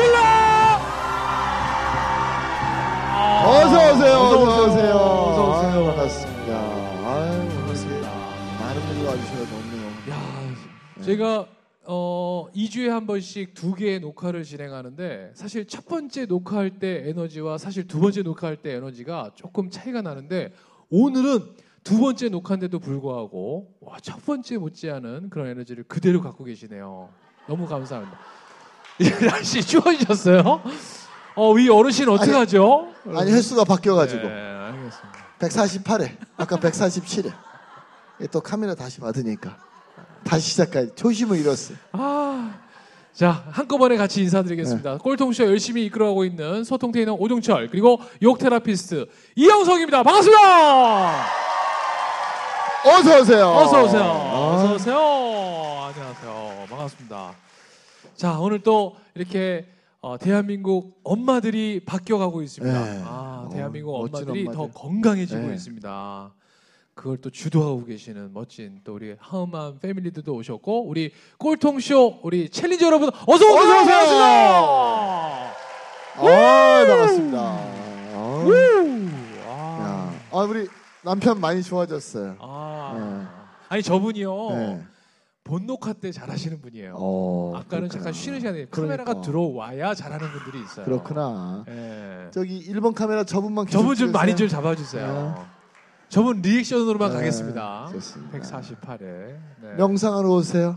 소리 질러 어서 오세요 어서 오세요 어서 오세요. 반갑습니다 아유 반갑습니다 많은 분들 와주셔서 너무 야, 제가 어 2주에 한 번씩 두 개의 녹화를 진행하는데 사실 첫 번째 녹화할 때 에너지와 사실 두 번째 녹화할 때 에너지가 조금 차이가 나는데 오늘은 두 번째 녹화인데도 불구하고 와, 첫 번째 못지않은 그런 에너지를 그대로 갖고 계시네요. 너무 감사합니다. 이제 날씨 추워지셨어요? 어, 이 어르신 어떻게 아니, 하죠? 아니 횟수가 바뀌어가지고 네, 알겠습니다. 148회 아까 147회 또 카메라 다시 받으니까 다시 시작까지 초심을 잃었어요 아, 자 한꺼번에 같이 인사드리겠습니다. 꼴통쇼 열심히 이끌어가고 있는 소통 테이너 오종철 그리고 욕 테라피스트 이영석입니다. 반갑습니다. 어서 오세요 어서 오세요. 아, 어서 오세요. 안녕하세요. 반갑습니다. 자 오늘 또 이렇게 어, 대한민국 엄마들이 바뀌어가고 있습니다. 네. 아, 어, 대한민국 멋진 엄마들이 더 엄마들. 건강해지고 네. 있습니다. 그걸 또 주도하고 계시는 멋진 또 우리 하음한 패밀리들도 오셨고 우리 꼴통쇼 우리 챌린저 여러분 어서 오세요. 어서 오세요. 반갑습니다. 아 반갑습니다 아, 우! 아, 야. 아 우리 남편 많이 좋아졌어요 아. 아니 저분이요 네. 본 녹화 때 잘하시는 분이에요. 어, 아까는 그렇구나. 잠깐 쉬는 시간에 카메라가 그러니까. 들어와야 잘하는 분들이 있어요. 그렇구나 예. 저기 1번 카메라 저분만 계속 저분 좀 찍으세요. 많이 좀 잡아주세요. 저분 리액션으로만 네, 가겠습니다. 좋습니다. 148회. 네. 명상하러 오세요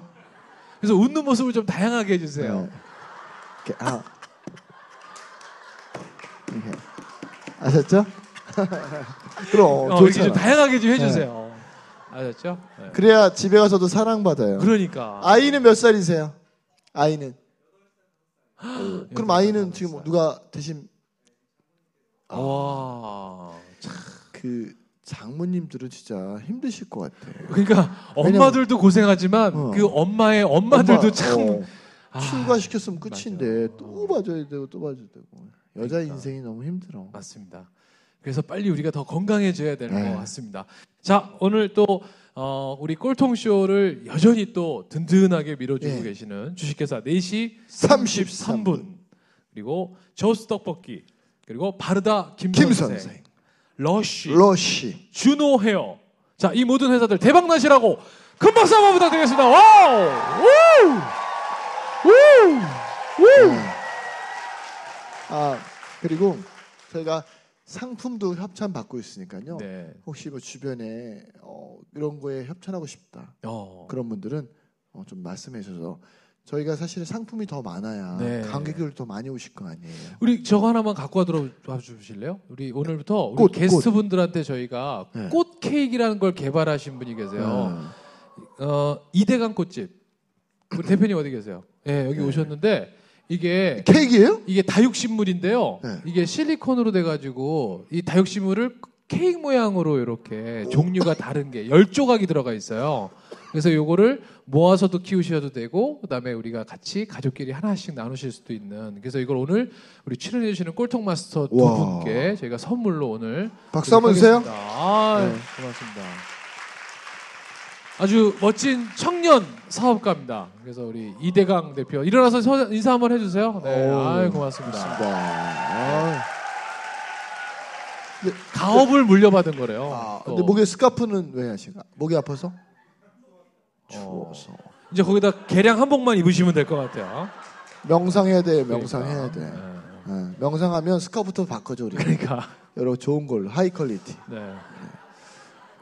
그래서 웃는 모습을 좀 다양하게 해주세요. 네. 이렇게, 아. 이렇게. 아셨죠? 그럼 어, 이렇게 좋잖아. 좀 다양하게 좀 해주세요. 아셨죠? 네. 그래야 집에 가서도 사랑받아요. 그러니까. 아이는 몇 살이세요? 아이는. 어, 그럼 여덟 아이는 살, 지금 누가 대신 와. 그 장모님들은 진짜 힘드실 것 같아. 그러니까 왜냐면- 엄마들도 고생하지만 어. 그 엄마의 엄마들도 엄마, 참 어, 아, 출가시켰으면 끝인데 맞아. 또 봐줘야 되고 또 봐줘야 되고 여자 그러니까. 인생이 너무 힘들어. 맞습니다. 그래서 빨리 우리가 더 건강해져야 되는 네. 것 같습니다. 자, 오늘 또 어, 우리 꼴통 쇼를 여전히 또 든든하게 밀어주고 네. 계시는 주식회사 4시 33 33분 그리고 죠스 떡볶이 그리고 바르다 김, 김 선생, 러쉬, 러시. 준호 헤어. 자, 이 모든 회사들 대박 나시라고 큰 박수 한번 부탁드리겠습니다. 와우! 우! 우! 우! 네. 아 그리고 저희가 상품도 협찬 받고 있으니까요. 네. 혹시 뭐 주변에 어, 이런 거에 협찬하고 싶다 어. 그런 분들은 어, 좀 말씀해 주셔서 저희가 사실은 상품이 더 많아야 네. 관객들 더 많이 오실 거 아니에요. 우리 저거 하나만 갖고 와들어 주실래요? 우리 오늘부터 우리 꽃, 게스트분들한테 저희가 네. 꽃 케이크라는 걸 개발하신 분이 계세요. 어, 이대강 꽃집. 우리 대표님 어디 계세요? 예, 여기 네. 오셨는데 이게 케이크예요? 이게 다육식물인데요. 네. 이게 실리콘으로 돼가지고 이 다육식물을 케이크 모양으로 이렇게 종류가 다른 게 열 조각이 들어가 있어요. 그래서 요거를 모아서도 키우셔도 되고 그다음에 우리가 같이 가족끼리 하나씩 나누실 수도 있는 그래서 이걸 오늘 우리 출연해 주시는 꼴통 마스터 두 와. 분께 저희가 선물로 오늘 박수 한번 주세요. 아, 네. 고맙습니다. 아주 멋진 청년 사업가입니다. 그래서 우리 이대강 대표 일어나서 서- 인사 한번 해주세요. 네, 오, 아유 고맙습니다. 아, 가업을 물려받은 거래요. 아, 또. 근데 목에 스카프는 왜 하신가? 목이 아파서? 어. 추워서. 이제 거기다 개량 한복만 입으시면 될 것 같아요. 명상해야 돼. 명상해야 그러니까. 돼. 네. 예, 명상하면 스카프부터 바꿔줘 우리. 그러니까. 여러 좋은 걸로 high quality. 네.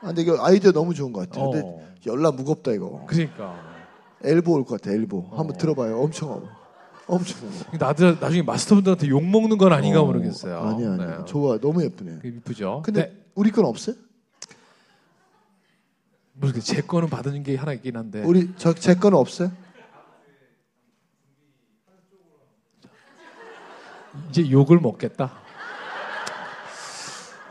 아, 근데 이거 아이디어 너무 좋은 것 같아요. 근데 어. 열나 무겁다 이거. 그러니까. 엘보 올 것 같아. 엘보. 한번 어. 들어봐요. 엄청 엄- 엄청. 나도 나중에 마스터분들한테 욕 먹는 건 아닌가 어, 모르겠어요. 아니 아니. 네. 좋아. 너무 예쁘네. 그 이쁘죠. 근데 네. 우리 건 없어요? 모르겠 제 거는 받은 게 하나 있긴 한데. 우리 저 제 거는 없어요? 이제 욕을 먹겠다.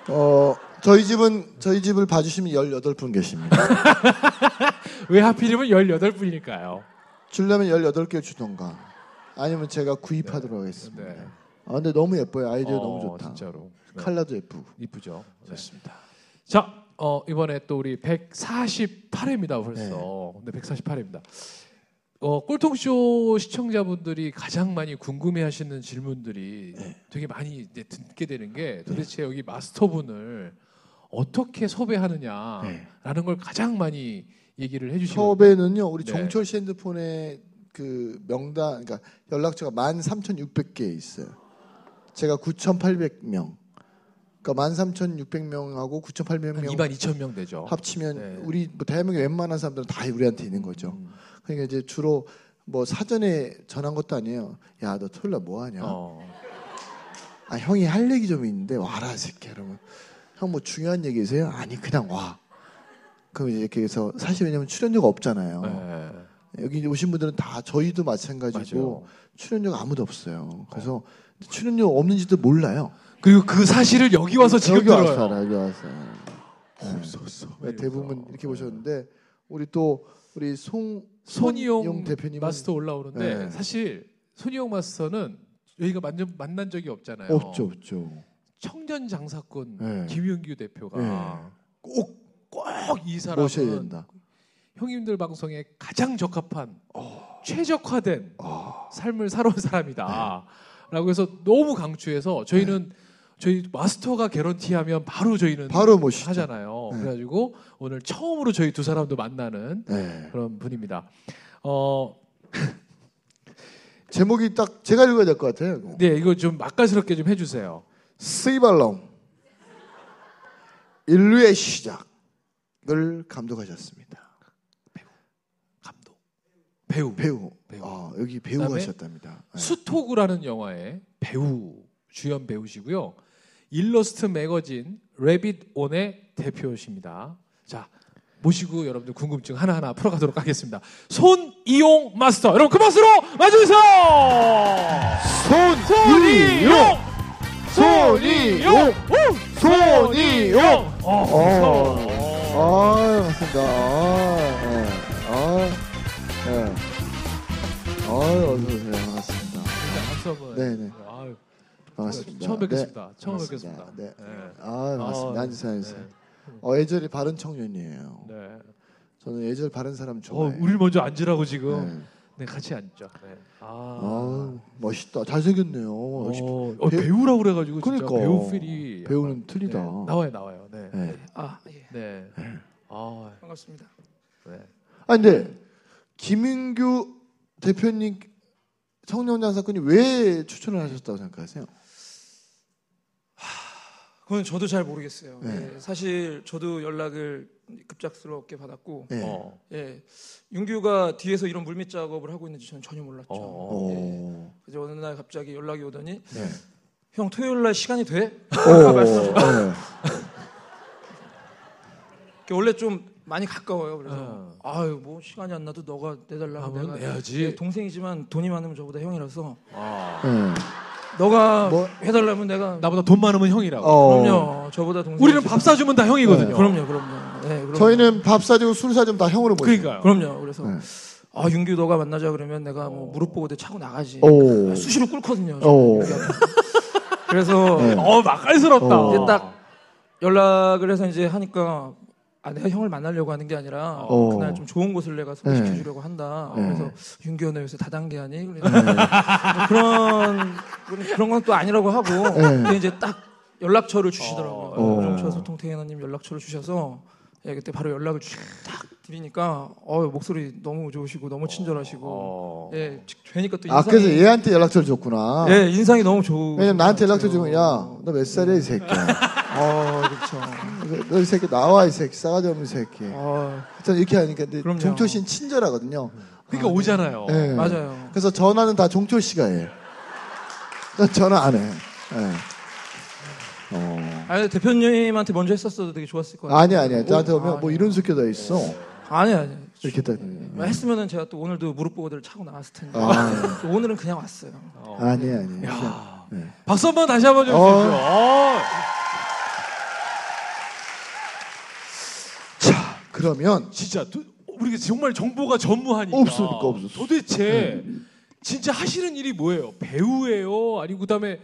어 저희 집은 저희 집을 봐주시면 18분 계십니다. 왜 하필이면 18분일까요? 주려면 18개 주던가. 아니면 제가 구입하도록 하겠습니다. 네. 아 근데 너무 예뻐요. 아이디어 어, 너무 좋다. 진짜로. 네. 칼라도 예쁘고. 이쁘죠. 네. 좋습니다. 자, 어, 이번에 또 우리 148회입니다 벌써. 네, 148회입니다. 어, 꼴통쇼 시청자분들이 가장 많이 궁금해 하시는 질문들이 네. 되게 많이 이제 듣게 되는 게 도대체 여기 마스터분을 어떻게 섭외하느냐라는 네. 걸 가장 많이 얘기를 해주시고 섭외는요. 우리 네. 종철 씨 핸드폰에 그 명단 그러니까 연락처가 13,600개 있어요. 제가 9,800명. 그러니까 13,600명하고 9,800명 2만 2천 명 되죠. 합치면 네. 우리 뭐 대한민국 웬만한 사람들은 다 우리한테 있는 거죠. 음. 그러니까 이제 주로 뭐 사전에 전한 것도 아니에요. 야, 너 토요일 날뭐 하냐? 어. 아, 형이 할 얘기 좀 있는데 와라, 이 새끼. 그러면 형 뭐 중요한 얘기 있어요? 아니, 그냥 와. 그럼 이제 이렇게 해서 사실 왜냐면 출연료가 없잖아요. 네. 여기 오신 분들은 다 저희도 마찬가지고 맞아요. 출연료가 아무도 없어요. 그래서 출연료 없는지도 몰라요. 그리고 그 사실을 여기 와서 지금 여기 들어요. 와서 알아, 여기 와서. 없었어. 네, 대부분 이렇게 보셨는데 우리 또 우리 송 손이용 손이용 대표님은 마스터 올라오는데 네. 사실 손이용 마스터는 저희가 만난, 만난 적이 없잖아요. 없죠, 없죠. 청년 장사꾼 네. 김윤규 대표가 네. 꼭꼭이 모셔야 사람은 된다. 형님들 방송에 가장 적합한 최적화된 어. 삶을 살아온 사람이다. 라고 해서 너무 강추해서 저희는 저희 마스터가 개런티하면 바로 저희는 바로 모시죠. 하잖아요. 네. 그래가지고 오늘 처음으로 저희 두 사람도 만나는 네. 그런 분입니다. 어, 제목이 딱 제가 읽어야 될 것 같아요. 이거. 네, 이거 좀 맛깔스럽게 좀 해주세요. 스이발롬 인류의 시작을 감독하셨습니다. 감독, 배우, 배우. 배우. 아, 여기 배우 그다음에 하셨답니다. 네. 수토구라는 영화의 배우 주연 배우시고요. 일러스트 매거진 레빗 온의 대표십니다. 자 모시고 여러분들 궁금증 하나하나 풀어가도록 하겠습니다. 손이용 마스터 여러분 그 박수로 맞으세요. 손이용 손이용! 손이용! 어, 어. 어. 아, 맞습니다. 아, 네. 아, 네. 아, 어서 오세요. 반갑습니다. 일단 박수 한번. 네네. 아유, 반갑습니다. 처음 뵙겠습니다. 네. 처음 반갑습니다. 뵙겠습니다. 네. 네. 아, 반갑습니다. 아, 앉으세요, 앉으세요. 네. 어, 예절이 바른 청년이에요. 네. 저는 예절 바른 사람 어, 좋아해요. 우리 먼저 앉으라고 지금. 네. 네, 같이 앉죠. 네. 아. 아, 멋있다. 잘생겼네요. 어, 어, 배우- 배우라고 그래가지고 진짜 그러니까. 배우 필이 배우는 약간- 틀리다. 네, 나와요, 나와요. 네, 네. 아, 예. 네. 아, 반갑습니다. 네. 아, 근데 김인규 대표님 청년장 사건이 왜 추천을 하셨다고 생각하세요? 그건 저도 잘 모르겠어요. 네. 예, 사실 저도 연락을 급작스럽게 받았고, 네. 어, 예, 윤규가 뒤에서 이런 물밑 작업을 하고 있는지 저는 전혀 몰랐죠. 어. 오. 그래서 어느 날 갑자기 연락이 오더니 네. 형 토요일 날 시간이 돼? 오. 말씀하셨어요. 네. 원래 좀 많이 가까워요. 그래서 어. 아유 뭐 시간이 안 나도 너가 내달라고 하면 내가 내야지. 예, 동생이지만 돈이 많으면 저보다 형이라서 아. 네. 너가 뭐- 해달라면 내가 나보다 돈 많으면 형이라고. 어. 그럼요. 저보다 동생. 우리는 밥 사주면 다 형이거든요. 네. 그럼요, 그럼요. 네, 그럼요. 저희는 밥 사주고 술 사주면 다 형으로 모셔요. 그러니까요. 그럼요. 그래서 네. 아 윤규 너가 만나자 그러면 내가 뭐 무릎 보고 내 차고 나가지. 오. 아, 수시로 꿇거든요. 그래서 네. 어, 맛깔스럽다. 어. 이제 딱 연락을 해서 이제 하니까 아 내가 형을 만나려고 하는 게 아니라 어. 그날 좀 좋은 곳을 내가 네. 소개시켜주려고 한다. 네. 그래서 윤규 너 요새 다단계 하니? 그래서 뭐 그런 그런 건 또 아니라고 하고 네. 근데 이제 딱 연락처를 주시더라고요. 어. 정철 소통태너님 연락처를 주셔서 예, 그때 바로 연락을 주- 딱 드리니까 어 목소리 너무 좋으시고 너무 친절하시고 어. 예 되니까 또 아, 인상이 그래서 얘한테 연락처를 줬구나. 예 인상이 너무 좋으. 왜냐면 나한테 연락처 주면 야, 너 몇 살이야, 이 새끼야. 어 그렇죠. 너 이 새끼 나와, 이 새끼. 싸가지 없는 새끼. 어 저는 이렇게 하니까 근데 그럼요. 종철 씨는 친절하거든요. 그러니까 오잖아요. 네. 맞아요. 그래서 전화는 다 종철 씨가 해요. 난 전화 안 해. 네. 아니 대표님한테 먼저 했었어도 되게 좋았을 거예요. 아니야 아니야. 나한테 오면 아, 뭐 이런 새끼 다 있어. 아니야 아니. 이렇게 딱 아, 했으면은 제가 또 오늘도 무릎 보호대를 차고 나왔을 텐데 아. 오늘은 그냥 왔어요. 아, 아니 아니야. 네. 박수 한번 다시 한번 좀 어. 주십시오. 어. 그러면 진짜 우리가 정말 정보가 전무하니까 없으니까 없어. 도대체 네. 진짜 하시는 일이 뭐예요? 배우예요? 아니고 그다음에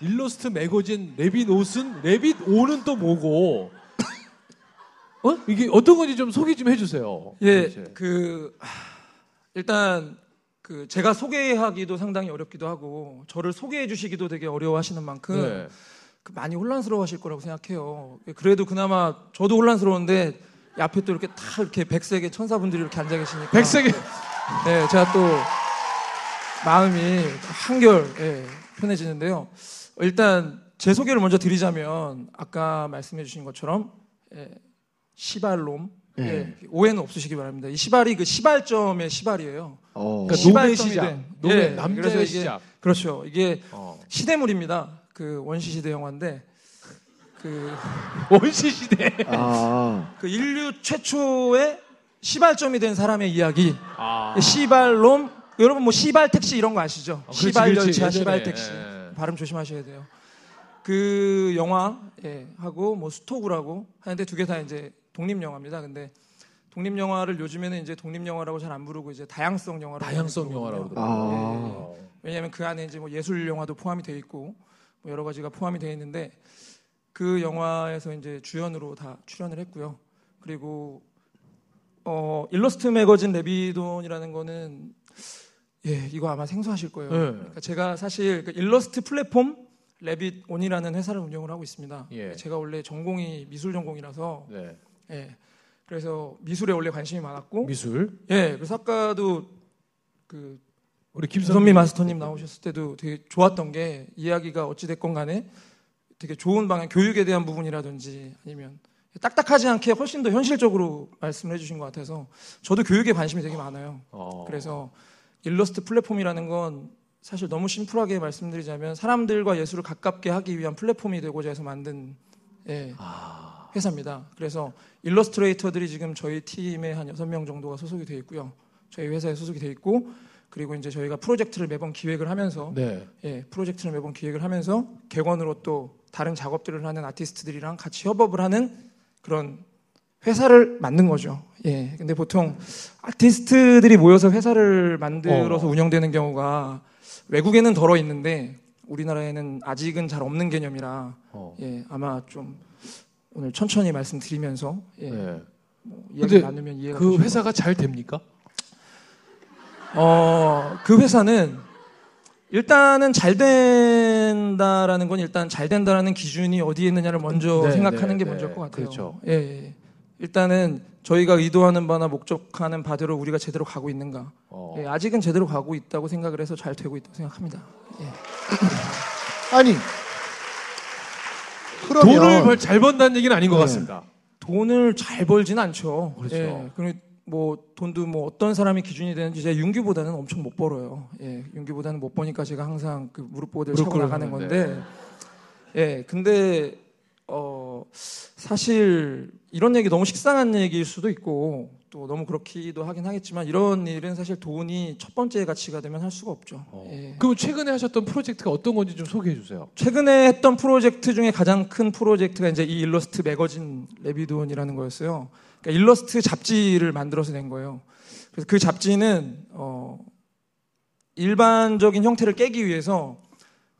일러스트 매거진 레빗 옷은 레빗 오는 또 뭐고? 어? 이게 어떤 건지 좀 소개 좀 해주세요. 예, 도대체. 그 하, 일단 그 제가 소개하기도 상당히 어렵기도 하고 저를 소개해 주시기도 되게 어려워하시는 만큼 네. 그 많이 혼란스러워하실 거라고 생각해요. 그래도 그나마 저도 혼란스러운데 이 앞에 또 이렇게 다 이렇게 백색의 천사분들이 이렇게 앉아 계시니까 백색의 네, 제가 또 마음이 한결 예, 편해지는데요. 일단 제 소개를 먼저 드리자면 아까 말씀해 주신 것처럼 예, 시발놈 예. 예, 오해는 없으시기 바랍니다. 이 시발이 그 시발점의 시발이에요. 어. 그러니까 노예 시작, 된- 노예 예, 남자의 시작. 그렇죠. 이게 어. 시대물입니다. 그 원시 시대 영화인데 그, 원시 시대. 아. 그 인류 최초의 시발점이 된 사람의 이야기. 아. 시발놈 여러분 뭐 시발 택시 이런 거 아시죠? 어, 시발. 열차, 시발 택시 예. 발음 조심하셔야 돼요. 그 영화 예, 하고 뭐 스토브라고 하는데 두 개 다 이제 독립 영화입니다. 근데 독립 영화를 요즘에는 이제 독립 영화라고 잘 안 부르고 이제 다양성 영화라고 다양성 부르거든요. 영화라고 아. 예, 예. 왜냐하면 그 안에 이제 뭐 예술 영화도 포함이 돼 있고 뭐 여러 가지가 포함이 돼 있는데 그 영화에서 이제 주연으로 다 출연을 했고요. 그리고 어, 일러스트 매거진 레빗 온이라는 거는 예 이거 아마 생소하실 거예요. 네. 그러니까 제가 사실 그 일러스트 플랫폼 레빗 온이라는 회사를 운영을 하고 있습니다. 예. 제가 원래 전공이 미술 전공이라서 네. 예 그래서 미술에 원래 관심이 많았고 미술. 예 그래서 아까도 그 우리 김선미 김선미 마스터님 나오셨을 때도 되게 좋았던 게 이야기가 어찌 됐건 간에 되게 좋은 방향 교육에 대한 부분이라든지 아니면 딱딱하지 않게 훨씬 더 현실적으로 말씀을 해주신 것 같아서 저도 교육에 관심이 되게 많아요. 어. 그래서 일러스트 플랫폼이라는 건 사실 너무 심플하게 말씀드리자면 사람들과 예술을 가깝게 하기 위한 플랫폼이 되고자 해서 만든 예, 아. 회사입니다. 그래서 일러스트레이터들이 지금 저희 팀에 한 여섯 명 정도가 소속이 되어 있고요. 저희 회사에 소속이 되어 있고 그리고 이제 저희가 프로젝트를 매번 기획을 하면서 네. 예, 프로젝트를 매번 기획을 하면서 객원으로 또 다른 작업들을 하는 아티스트들이랑 같이 협업을 하는 그런 회사를 만든 거죠. 예. 근데 보통 아티스트들이 모여서 회사를 만들어서 어. 운영되는 경우가 외국에는 덜어 있는데 우리나라에는 아직은 잘 없는 개념이라 어. 예, 아마 좀 오늘 천천히 말씀드리면서 예, 네. 뭐 이야기 나누면 이해가 그 회사가 잘 됩니까? 어, 그 회사는 일단은 잘 된다라는 건 일단 잘 된다라는 기준이 어디에 있느냐를 먼저 네, 생각하는 네, 게 네. 먼저일 것 같아요. 그렇죠. 예, 예. 일단은 저희가 의도하는 바나 목적하는 바대로 우리가 제대로 가고 있는가. 어. 예, 아직은 제대로 가고 있다고 생각을 해서 잘 되고 있다고 생각합니다. 예. 아니. 그러면 돈을 벌, 잘 번다는 얘기는 아닌 것 네. 같습니다. 돈을 잘 벌진 않죠. 그렇죠. 예, 그리고 뭐 돈도 뭐 어떤 사람이 기준이 되는지 제가 윤규보다는 엄청 못 벌어요. 예, 윤규보다는 못 버니까 제가 항상 그 무릎 보호대를 차고 나가는 하는데. 건데, 예, 근데 어 사실 이런 얘기 너무 식상한 얘기일 수도 있고 또 너무 그렇기도 하긴 하겠지만 이런 일은 사실 돈이 첫 번째 가치가 되면 할 수가 없죠. 어. 예. 그럼 최근에 하셨던 프로젝트가 어떤 건지 좀 소개해 주세요. 최근에 했던 프로젝트 중에 가장 큰 프로젝트가 이제 이 일러스트 매거진 레비돈이라는 거였어요. 그러니까 일러스트 잡지를 만들어서 낸 거예요. 그래서 그 잡지는 어 일반적인 형태를 깨기 위해서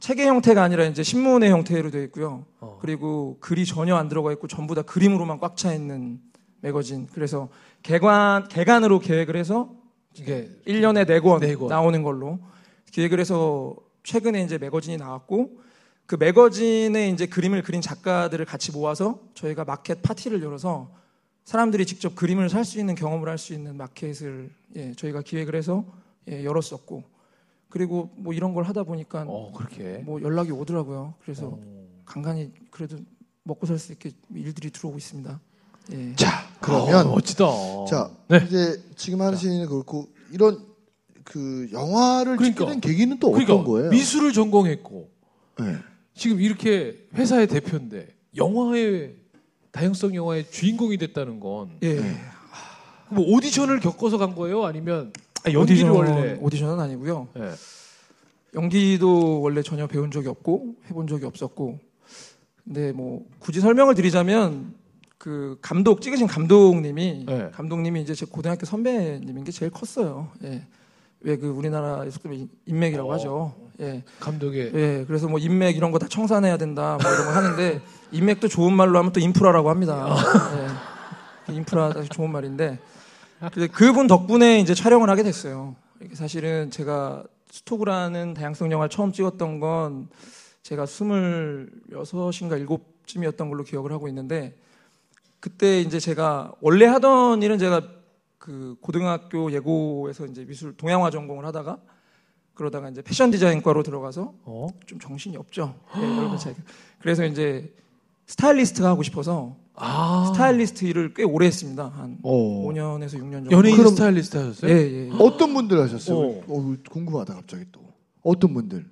책의 형태가 아니라 이제 신문의 형태로 되어 있고요. 어. 그리고 글이 전혀 안 들어가 있고 전부 다 그림으로만 꽉 차 있는 매거진. 그래서 개관 개간으로 계획을 해서 이게 1년에 4권, 네 권. 나오는 걸로 기획을 해서 최근에 이제 매거진이 나왔고 그 매거진에 이제 그림을 그린 작가들을 같이 모아서 저희가 마켓 파티를 열어서 사람들이 직접 그림을 살 수 있는 경험을 할 수 있는 마켓을 예, 저희가 기획을 해서 예, 열었었고 그리고 뭐 이런 걸 하다 보니까 어 그렇게. 뭐 연락이 오더라고요. 그래서 어. 간간히 그래도 먹고 살 수 있게 일들이 들어오고 있습니다. 예. 자 그러면 어, 멋지다. 자 네. 이제 지금 하시는 그렇고 이런 그 영화를 그러니까. 찍게 된 계기는 또 그러니까 어떤 거예요? 미술을 전공했고 네. 지금 이렇게 회사의 대표인데 영화의 다양성 영화의 주인공이 됐다는 건뭐 예. 오디션을 겪어서 간 거예요? 아니면 아, 오디션, 원래 오디션은 아니고요. 예. 연기도 원래 전혀 배운 적이 없고 해본 적이 없었고 근데 뭐 굳이 설명을 드리자면 그 감독 찍으신 감독님이 네. 감독님이 이제 제 고등학교 선배님인 게 제일 컸어요. 예. 왜 그 우리나라에서 그 인맥이라고 어. 하죠. 예. 감독의 예. 그래서 뭐 인맥 이런 거 다 청산해야 된다 뭐 이런 거 하는데 인맥도 좋은 말로 하면 또 인프라라고 합니다. 예. 인프라 좋은 말인데 근데 그분 덕분에 이제 촬영을 하게 됐어요. 사실은 제가 스토그라는 다양성 영화를 처음 찍었던 건 제가 스물여섯인가 일곱쯤이었던 걸로 기억을 하고 있는데 그때 이제 제가 원래 하던 일은 제가 그 고등학교 예고에서 이제 미술 동양화 전공을 하다가 그러다가 이제 패션 디자인과로 들어가서 어? 좀 정신이 없죠. 예, 여러분 차이. 그래서 이제 스타일리스트가 하고 싶어서 아 스타일리스트 일을 꽤 오래 했습니다. 한 어. 5년에서 6년 정도. 연예인 그럼- 스타일리스트 하셨어요? 예, 예. 예. 어떤 분들 하셨어요? 어. 어, 궁금하다 갑자기 또. 어떤 분들?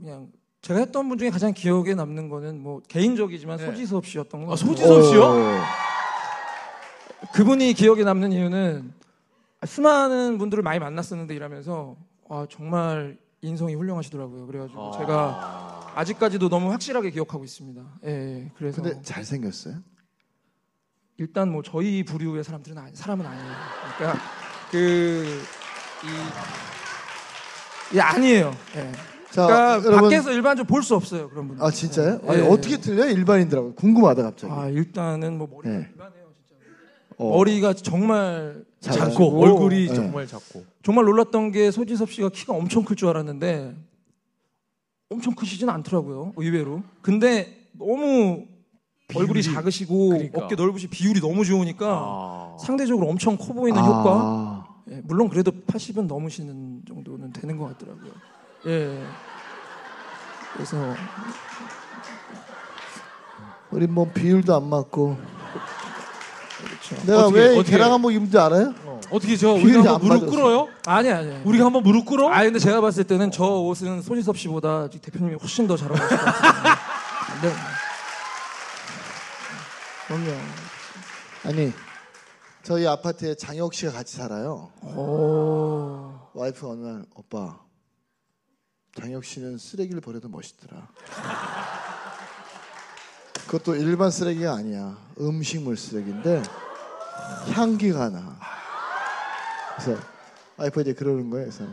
그냥 제가 했던 분 중에 가장 기억에 남는 거는 뭐 개인적이지만 네. 소지섭 씨였던 거. 아, 소지섭 씨요? 어. 그분이 기억에 남는 이유는 수많은 분들을 많이 만났었는데 일하면서 아, 정말 인성이 훌륭하시더라고요. 그래가지고 아. 제가 아직까지도 너무 확실하게 기억하고 있습니다. 예, 예. 그래서 근데 잘 생겼어요? 일단 뭐 저희 부류의 사람들은 아니, 사람은 아니에요. 그러니까 그 이, 이 아니에요. 예. 자, 그러니까 여러분. 밖에서 일반적으로 볼 수 없어요 그런 분들. 아 진짜요? 예, 아니 예. 어떻게 틀려 요? 일반인들하고 궁금하다 갑자기. 아 일단은 뭐 머리가 네. 일반해요 진짜. 어. 머리가 정말 작고, 작고 얼굴이 네. 정말 작고 정말 놀랐던 게 소지섭 씨가 키가 엄청 클 줄 알았는데 엄청 크시진 않더라고요 의외로. 근데 너무 얼굴이 작으시고 그러니까. 어깨 넓으시 비율이 너무 좋으니까 아. 상대적으로 엄청 커 보이는 아. 효과. 예, 물론 그래도 80은 넘으시는 정도는 되는 것 같더라고요. 예. 그래서 우리 뭐 비율도 안 맞고. 그렇죠. 내가 어떻게, 왜 어떻게? 계량 한복 입는지 알아요? 어. 어떻게 저 비율이 우리가 안 한번 무릎. 꿇어요? 아니 아니. 우리가 한번 무릎 꿇어? 아 근데 제가 봤을 때는 저 옷은 소지섭 씨보다 대표님이 훨씬 더 잘 어울리실 것 같아요. 네. 그럼요. 아니 저희 아파트에 장혁 씨가 같이 살아요. 오. 와이프가 어느 날 오빠 장혁 씨는 쓰레기를 버려도 멋있더라. 그것도 일반 쓰레기가 아니야. 음식물 쓰레기인데 향기가 나. 그래서 와이프 이제 그러는 거예요. 그래서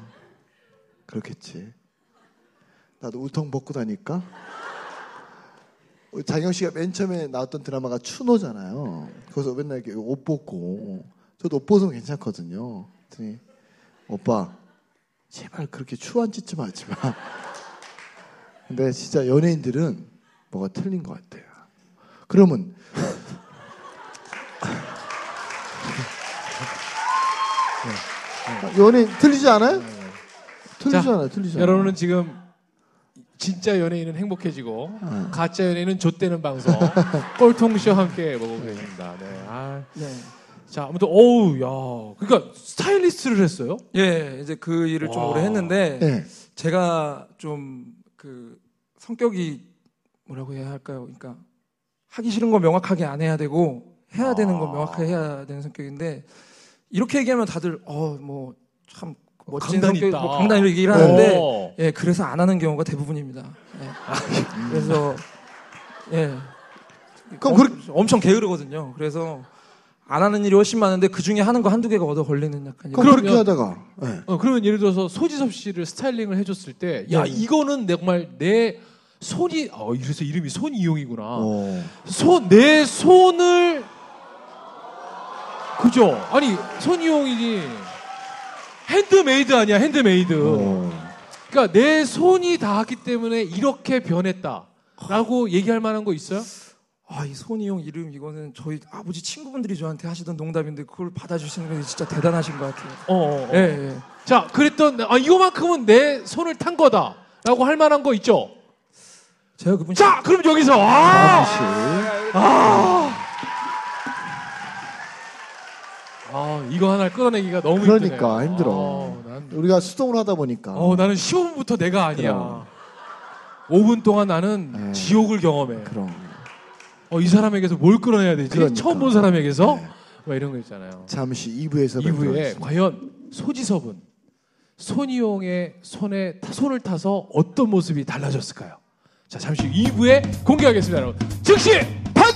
그렇겠지. 나도 우통 벗고 다니까. 장혁 씨가 맨 처음에 나왔던 드라마가 추노잖아요. 거기서 맨날 이렇게 옷 벗고 저도 옷 벗으면 괜찮거든요. 그랬더니 오빠 제발 그렇게 추한 짓 좀 하지 마. 근데 진짜 연예인들은 뭐가 틀린 것 같아요. 그러면 연예인 틀리지 않아요? 틀리지 자, 않아요. 틀리지 않아요. 여러분은 지금 진짜 연예인은 행복해지고 어. 가짜 연예인은 좆되는 방송 꼴통쇼 함께 보고 계십니다. 네. 아, 네. 자, 아무튼 어우, 야, 그러니까 스타일리스트를 했어요? 예, 이제 그 일을 좀 와. 오래 했는데 네. 제가 좀 그 성격이 뭐라고 해야 할까요? 그러니까 하기 싫은 거 명확하게 안 해야 되고 해야 되는 거 아. 명확하게 해야 되는 성격인데 이렇게 얘기하면 다들 어 뭐 참 멋진 강단 성격, 있다. 뭐 강단 이렇게 얘기를 하는데 어. 예 그래서 안 하는 경우가 대부분입니다. 예. 그래서 예 그럼 엄, 그렇게- 엄청 게으르거든요. 그래서 안 하는 일이 훨씬 많은데 그 중에 하는 거 한두 개가 얻어 걸리는 약간 그럼 그렇게 하다가 네. 어, 그러면 예를 들어서 소지섭 씨를 스타일링을 해줬을 때, 야 네. 이거는 정말 내 손이, 어, 이래서 이름이 손이용이구나. 어. 손, 내 손을, 그죠? 아니 손이용이니 핸드메이드 아니야 핸드메이드. 어. 그러니까 내 손이 닿았기 때문에 이렇게 변했다라고 얘기할 만한 거 있어요? 아, 이 손이용 이름 이거는 저희 아버지 친구분들이 저한테 하시던 농담인데 그걸 받아주시는 게 진짜 대단하신 것 같아요. 어, 어, 어. 예, 예. 자, 그랬던 아 이거만큼은 내 손을 탄 거다라고 할 만한 거 있죠. 제가 그분 자, 그럼 여기서 아, 잠 아 이거 하나 끌어내기가 너무 그러니까 힘드네요. 힘들어. 어, 난, 우리가 수동으로 하다 보니까 어, 나는 15분부터 내가 아니야. 그럼. 5분 동안 나는 네. 지옥을 경험해. 그럼 어, 이 사람에게서 뭘 끌어내야 되지? 그러니까. 처음 본 사람에게서 네. 뭐 이런 거 있잖아요. 잠시 2부에서 2부에 과연 소지섭은 손이용의 손에 타- 손을 타서 어떤 모습이 달라졌을까요? 자, 잠시 후 2부에 공개하겠습니다, 여러분. 즉시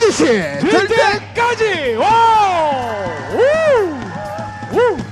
반드시 될 때까지 와! 우! 우!